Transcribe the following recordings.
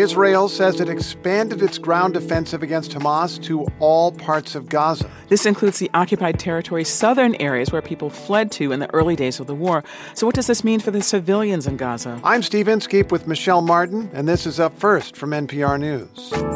Israel says it expanded its ground offensive against Hamas to all parts of Gaza. This includes the occupied territory's southern areas where people fled to in the early days of the war. So, what does this mean for the civilians in Gaza? I'm Steve Inskeep with Michelle Martin, and this is Up First from NPR News.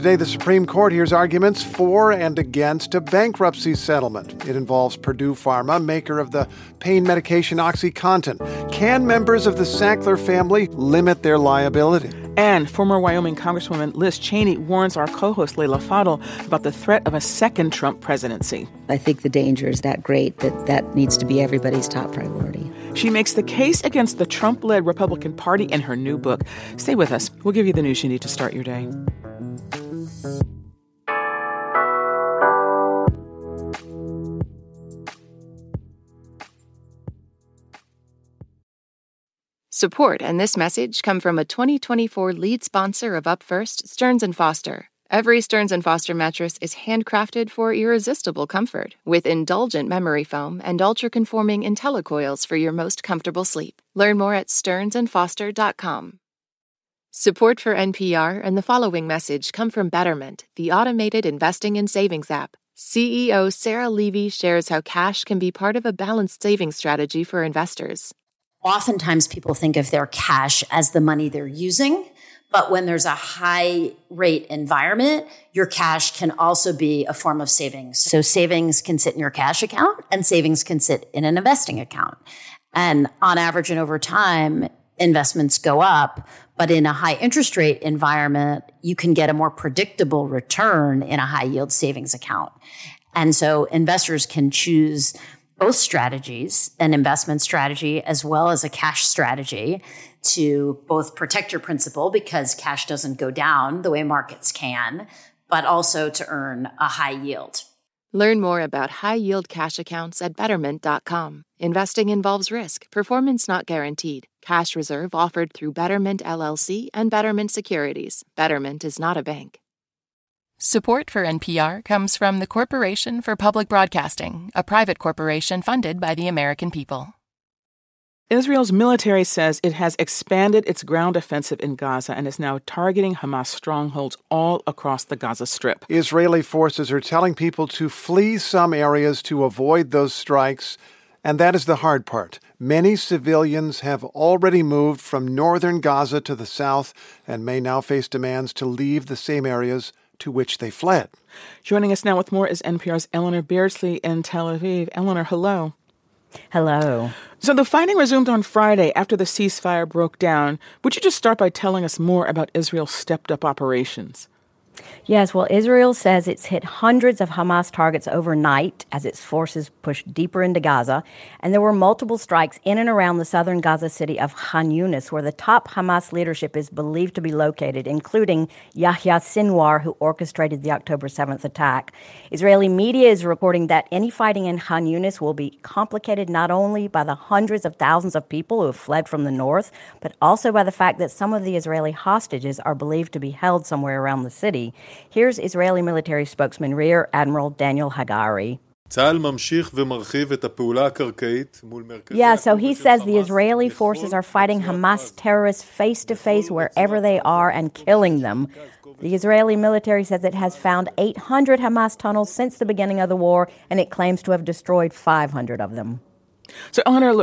Today, the Supreme Court hears arguments for and against a bankruptcy settlement. It involves Purdue Pharma, maker of the pain medication OxyContin. Can members of the Sackler family limit their liability? And former Wyoming Congresswoman Liz Cheney warns our co host Leila Fadel about the threat of a second Trump presidency. I think the danger is that great that that needs to be everybody's top priority. She makes the case against the Trump led Republican Party in her new book. Stay with us. We'll give you the news you need to start your day. Support and this message come from a 2024 lead sponsor of Up First, Stearns & Foster. Every Stearns & Foster mattress is handcrafted for irresistible comfort with indulgent memory foam and ultra-conforming IntelliCoils for your most comfortable sleep. Learn more at stearnsandfoster.com. Support for NPR and the following message come from Betterment, the automated investing and savings app. CEO Sarah Levy shares how cash can be part of a balanced savings strategy for investors oftentimes people think of their cash as the money they're using. But when there's a high rate environment, your cash can also be a form of savings. So savings can sit in your cash account and savings can sit in an investing account. And on average and over time, investments go up. But in a high interest rate environment, you can get a more predictable return in a high yield savings account. And so investors can choose both strategies, an investment strategy as well as a cash strategy to both protect your principal because cash doesn't go down the way markets can, but also to earn a high yield. Learn more about high yield cash accounts at betterment.com. Investing involves risk, performance not guaranteed. Cash reserve offered through Betterment LLC and Betterment Securities. Betterment is not a bank. Support for NPR comes from the Corporation for Public Broadcasting, a private corporation funded by the American people. Israel's military says it has expanded its ground offensive in Gaza and is now targeting Hamas strongholds all across the Gaza Strip. Israeli forces are telling people to flee some areas to avoid those strikes, and that is the hard part. Many civilians have already moved from northern Gaza to the south and may now face demands to leave the same areas to which they fled. Joining us now with more is NPR's Eleanor Beardsley in Tel Aviv. Eleanor, hello. Hello. So the fighting resumed on Friday after the ceasefire broke down. Would you just start by telling us more about Israel's stepped up operations? Yes, well, Israel says it's hit hundreds of Hamas targets overnight as its forces pushed deeper into Gaza. And there were multiple strikes in and around the southern Gaza city of Khan Yunis, where the top Hamas leadership is believed to be located, including Yahya Sinwar, who orchestrated the October 7th attack. Israeli media is reporting that any fighting in Khan Yunis will be complicated not only by the hundreds of thousands of people who have fled from the north, but also by the fact that some of the Israeli hostages are believed to be held somewhere around the city. Here's Israeli military spokesman Rear Admiral Daniel Hagari. Yeah, so he says the Israeli forces are fighting Hamas terrorists face to face wherever they are and killing them. The Israeli military says it has found 800 Hamas tunnels since the beginning of the war, and it claims to have destroyed 500 of them. So,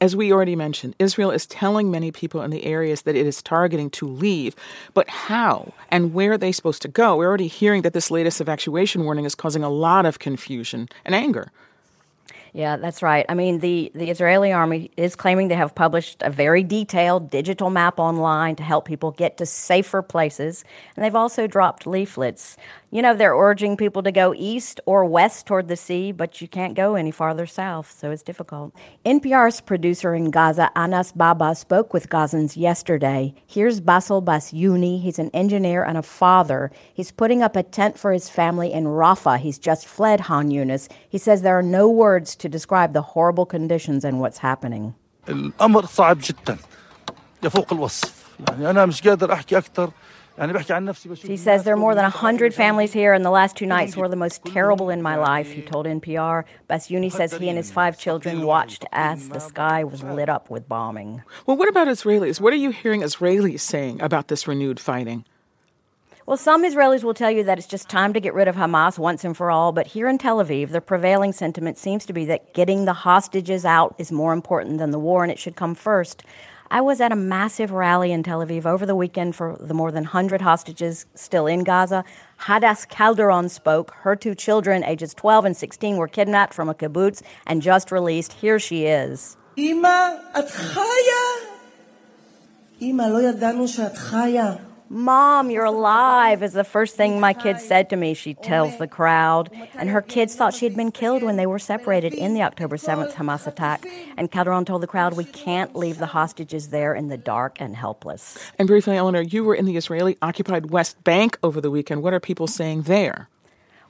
as we already mentioned, Israel is telling many people in the areas that it is targeting to leave. But how and where are they supposed to go? We're already hearing that this latest evacuation warning is causing a lot of confusion and anger. Yeah, that's right. I mean, the, the Israeli army is claiming they have published a very detailed digital map online to help people get to safer places. And they've also dropped leaflets you know, they're urging people to go east or west toward the sea, but you can't go any farther south, so it's difficult. NPR's producer in Gaza, Anas Baba, spoke with Gazans yesterday. Here's Basil Basyuni. He's an engineer and a father. He's putting up a tent for his family in Rafah. He's just fled Khan Yunis. He says there are no words to describe the horrible conditions and what's happening. الأمر صعب جدا يفوق الوصف يعني أنا مش قادر أحكي أكثر he says there are more than 100 families here, and the last two nights were the most terrible in my life, he told NPR. Basyuni says he and his five children watched as the sky was lit up with bombing. Well, what about Israelis? What are you hearing Israelis saying about this renewed fighting? Well, some Israelis will tell you that it's just time to get rid of Hamas once and for all, but here in Tel Aviv, the prevailing sentiment seems to be that getting the hostages out is more important than the war and it should come first. I was at a massive rally in Tel Aviv over the weekend for the more than 100 hostages still in Gaza. Hadas Calderon spoke. Her two children, ages 12 and 16, were kidnapped from a kibbutz and just released. Here she is. Ima, את חיה? אמא, לא ידענו שאת חיה. Mom, you're alive, is the first thing my kids said to me, she tells the crowd. And her kids thought she had been killed when they were separated in the October 7th Hamas attack. And Calderon told the crowd, We can't leave the hostages there in the dark and helpless. And briefly, Eleanor, you were in the Israeli occupied West Bank over the weekend. What are people saying there?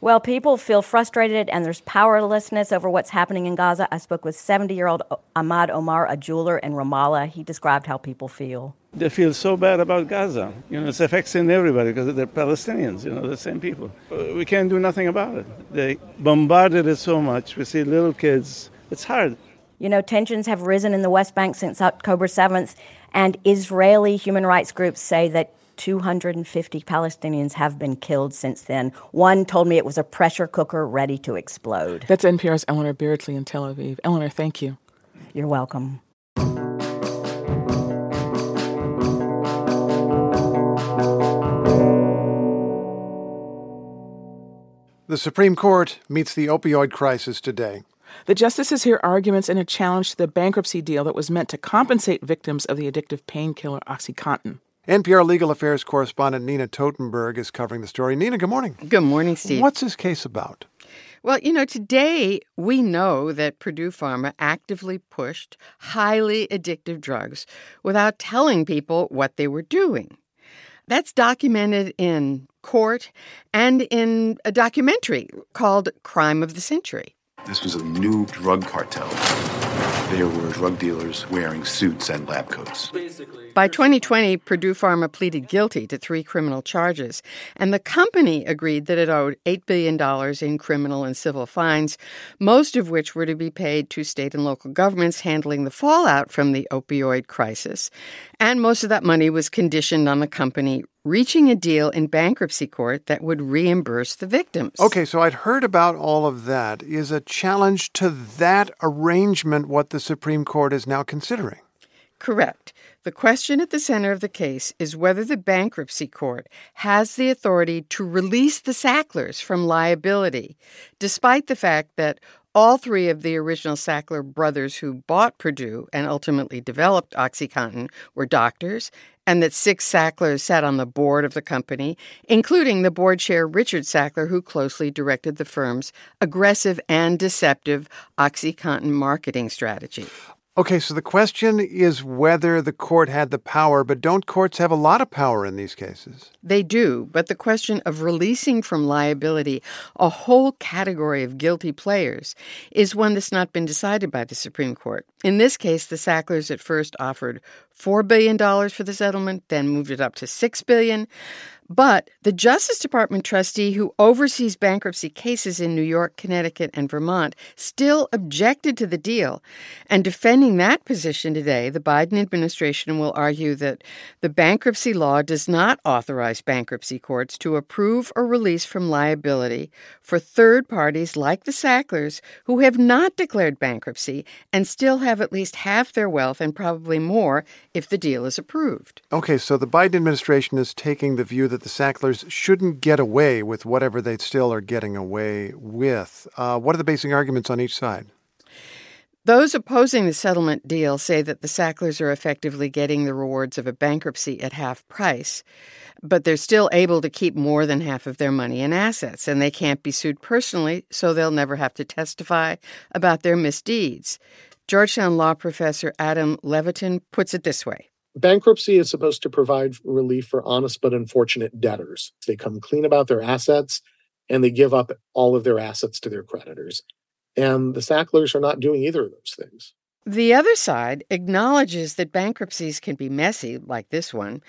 Well, people feel frustrated and there's powerlessness over what's happening in Gaza. I spoke with 70 year old Ahmad Omar, a jeweler in Ramallah. He described how people feel. They feel so bad about Gaza. You know, it's affecting everybody because they're Palestinians, you know, the same people. Uh, we can't do nothing about it. They bombarded it so much. We see little kids. It's hard. You know, tensions have risen in the West Bank since October 7th, and Israeli human rights groups say that 250 Palestinians have been killed since then. One told me it was a pressure cooker ready to explode. That's NPR's Eleanor Beardsley in Tel Aviv. Eleanor, thank you. You're welcome. The Supreme Court meets the opioid crisis today. The justices hear arguments in a challenge to the bankruptcy deal that was meant to compensate victims of the addictive painkiller OxyContin. NPR legal affairs correspondent Nina Totenberg is covering the story. Nina, good morning. Good morning, Steve. What's this case about? Well, you know, today we know that Purdue Pharma actively pushed highly addictive drugs without telling people what they were doing. That's documented in court and in a documentary called Crime of the Century. This was a new drug cartel. There were drug dealers wearing suits and lab coats. By 2020, Purdue Pharma pleaded guilty to three criminal charges, and the company agreed that it owed $8 billion in criminal and civil fines, most of which were to be paid to state and local governments handling the fallout from the opioid crisis. And most of that money was conditioned on the company reaching a deal in bankruptcy court that would reimburse the victims. Okay, so I'd heard about all of that. Is a challenge to that arrangement what the Supreme Court is now considering? Correct. The question at the center of the case is whether the bankruptcy court has the authority to release the Sacklers from liability, despite the fact that all three of the original Sackler brothers who bought Purdue and ultimately developed OxyContin were doctors, and that six Sacklers sat on the board of the company, including the board chair Richard Sackler, who closely directed the firm's aggressive and deceptive OxyContin marketing strategy. Okay, so the question is whether the court had the power, but don't courts have a lot of power in these cases? They do, but the question of releasing from liability a whole category of guilty players is one that's not been decided by the Supreme Court. In this case, the Sacklers at first offered $4 billion for the settlement, then moved it up to $6 billion. But the Justice Department trustee who oversees bankruptcy cases in New York, Connecticut, and Vermont still objected to the deal. And defending that position today, the Biden administration will argue that the bankruptcy law does not authorize bankruptcy courts to approve or release from liability for third parties like the Sacklers who have not declared bankruptcy and still have at least half their wealth and probably more if the deal is approved. Okay, so the Biden administration is taking the view that the Sacklers shouldn't get away with whatever they still are getting away with. Uh, what are the basic arguments on each side? Those opposing the settlement deal say that the Sacklers are effectively getting the rewards of a bankruptcy at half price, but they're still able to keep more than half of their money and assets, and they can't be sued personally, so they'll never have to testify about their misdeeds. Georgetown law professor Adam Levitin puts it this way Bankruptcy is supposed to provide relief for honest but unfortunate debtors. They come clean about their assets and they give up all of their assets to their creditors. And the Sacklers are not doing either of those things. The other side acknowledges that bankruptcies can be messy, like this one,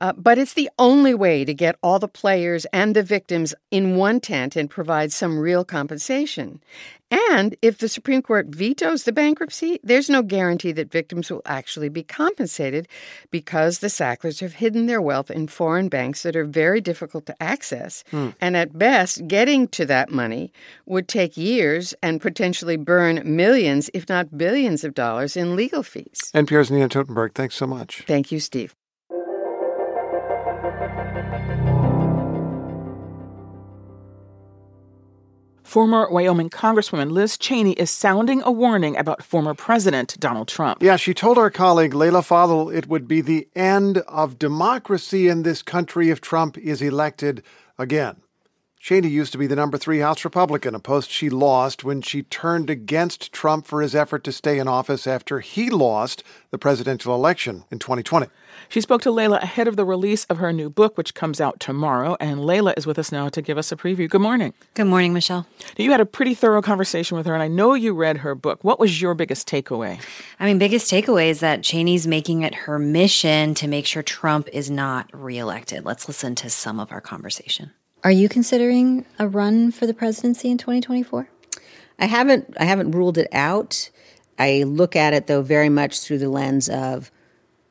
uh, but it's the only way to get all the players and the victims in one tent and provide some real compensation. And if the Supreme Court vetoes the bankruptcy, there's no guarantee that victims will actually be compensated because the Sacklers have hidden their wealth in foreign banks that are very difficult to access. Hmm. And at best, getting to that money would take years and potentially burn millions, if not billions of dollars in legal fees. NPR's Nina Totenberg, thanks so much. Thank you, Steve. Former Wyoming Congresswoman Liz Cheney is sounding a warning about former President Donald Trump. Yeah, she told our colleague Leila Fadel it would be the end of democracy in this country if Trump is elected again. Cheney used to be the number three House Republican, a post she lost when she turned against Trump for his effort to stay in office after he lost the presidential election in 2020. She spoke to Leila ahead of the release of her new book, which comes out tomorrow. And Leila is with us now to give us a preview. Good morning. Good morning, Michelle. You had a pretty thorough conversation with her, and I know you read her book. What was your biggest takeaway? I mean, biggest takeaway is that Cheney's making it her mission to make sure Trump is not reelected. Let's listen to some of our conversation. Are you considering a run for the presidency in 2024? I haven't I haven't ruled it out. I look at it though very much through the lens of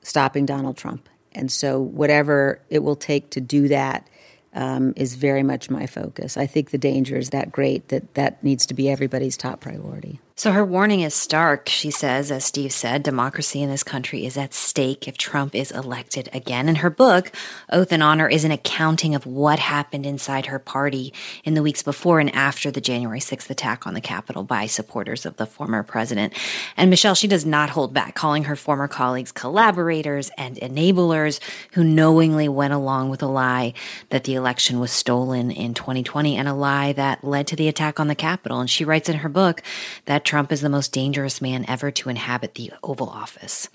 stopping Donald Trump. And so whatever it will take to do that um, is very much my focus. I think the danger is that great that that needs to be everybody's top priority. So her warning is stark. She says, as Steve said, democracy in this country is at stake if Trump is elected again. And her book, Oath and Honor, is an accounting of what happened inside her party in the weeks before and after the January 6th attack on the Capitol by supporters of the former president. And Michelle, she does not hold back, calling her former colleagues collaborators and enablers who knowingly went along with a lie that the election was stolen in 2020 and a lie that led to the attack on the Capitol. And she writes in her book that Trump is the most dangerous man ever to inhabit the Oval Office.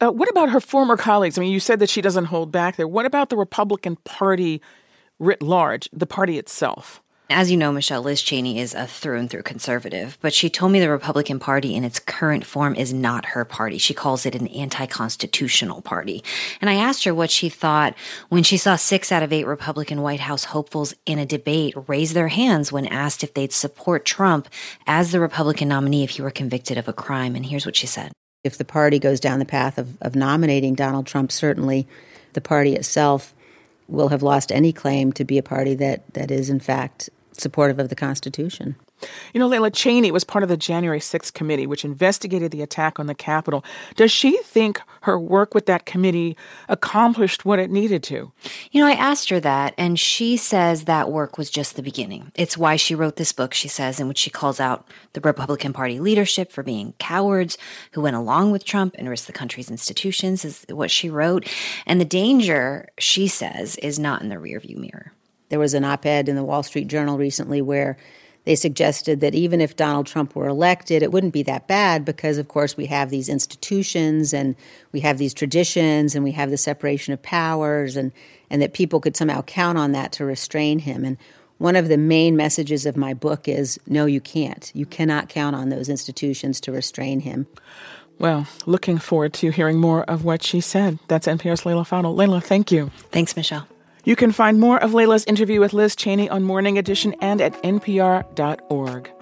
Uh, what about her former colleagues? I mean, you said that she doesn't hold back there. What about the Republican Party writ large, the party itself? As you know, Michelle, Liz Cheney is a through and through conservative, but she told me the Republican Party in its current form is not her party. She calls it an anti constitutional party. And I asked her what she thought when she saw six out of eight Republican White House hopefuls in a debate raise their hands when asked if they'd support Trump as the Republican nominee if he were convicted of a crime. And here's what she said If the party goes down the path of, of nominating Donald Trump, certainly the party itself will have lost any claim to be a party that, that is, in fact, supportive of the Constitution. You know, Leila Cheney was part of the January 6th committee, which investigated the attack on the Capitol. Does she think her work with that committee accomplished what it needed to? You know, I asked her that, and she says that work was just the beginning. It's why she wrote this book, she says, in which she calls out the Republican Party leadership for being cowards who went along with Trump and risked the country's institutions, is what she wrote. And the danger, she says, is not in the rearview mirror. There was an op ed in the Wall Street Journal recently where they suggested that even if Donald Trump were elected, it wouldn't be that bad because, of course, we have these institutions and we have these traditions and we have the separation of powers, and, and that people could somehow count on that to restrain him. And one of the main messages of my book is no, you can't. You cannot count on those institutions to restrain him. Well, looking forward to hearing more of what she said. That's NPR's Leila Fadel. Leila, thank you. Thanks, Michelle. You can find more of Leila's interview with Liz Cheney on Morning Edition and at npr.org.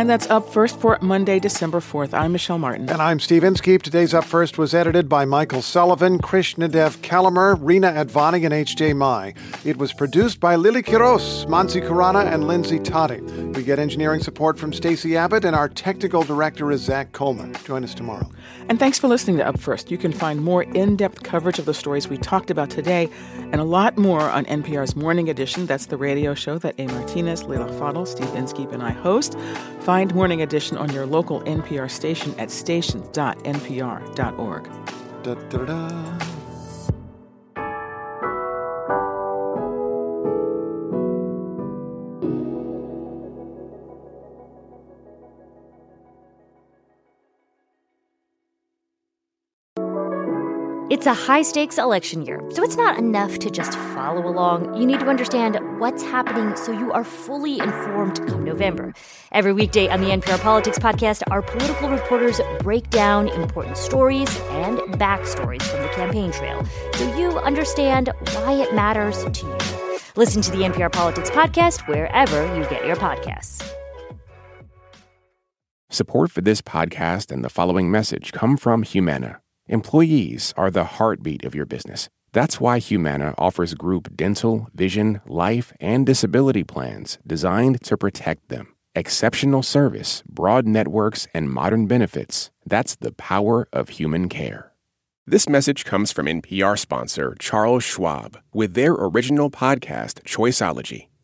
And that's Up First for Monday, December 4th. I'm Michelle Martin. And I'm Steve Inskeep. Today's Up First was edited by Michael Sullivan, Krishnadev Calamur, Reena Advani, and H.J. Mai. It was produced by Lilly Quiroz, Mansee Khurana, and Lindsay Totty. We get engineering support from Stacey Abbott, and our technical director is Zac Coleman. Join us tomorrow. And thanks for listening to Up First. You can find more in depth coverage of the stories we talked about today and a lot more on NPR's Morning Edition. That's the radio show that A. Martinez, Leila Fadel, Steve Inskeep, and I host. Find Morning Edition on your local NPR station at station.npr.org. Da, da, da. It's a high stakes election year, so it's not enough to just follow along. You need to understand what's happening so you are fully informed come November. Every weekday on the NPR Politics Podcast, our political reporters break down important stories and backstories from the campaign trail so you understand why it matters to you. Listen to the NPR Politics Podcast wherever you get your podcasts. Support for this podcast and the following message come from Humana. Employees are the heartbeat of your business. That's why Humana offers group dental, vision, life, and disability plans designed to protect them. Exceptional service, broad networks, and modern benefits. That's the power of human care. This message comes from NPR sponsor Charles Schwab with their original podcast, Choiceology.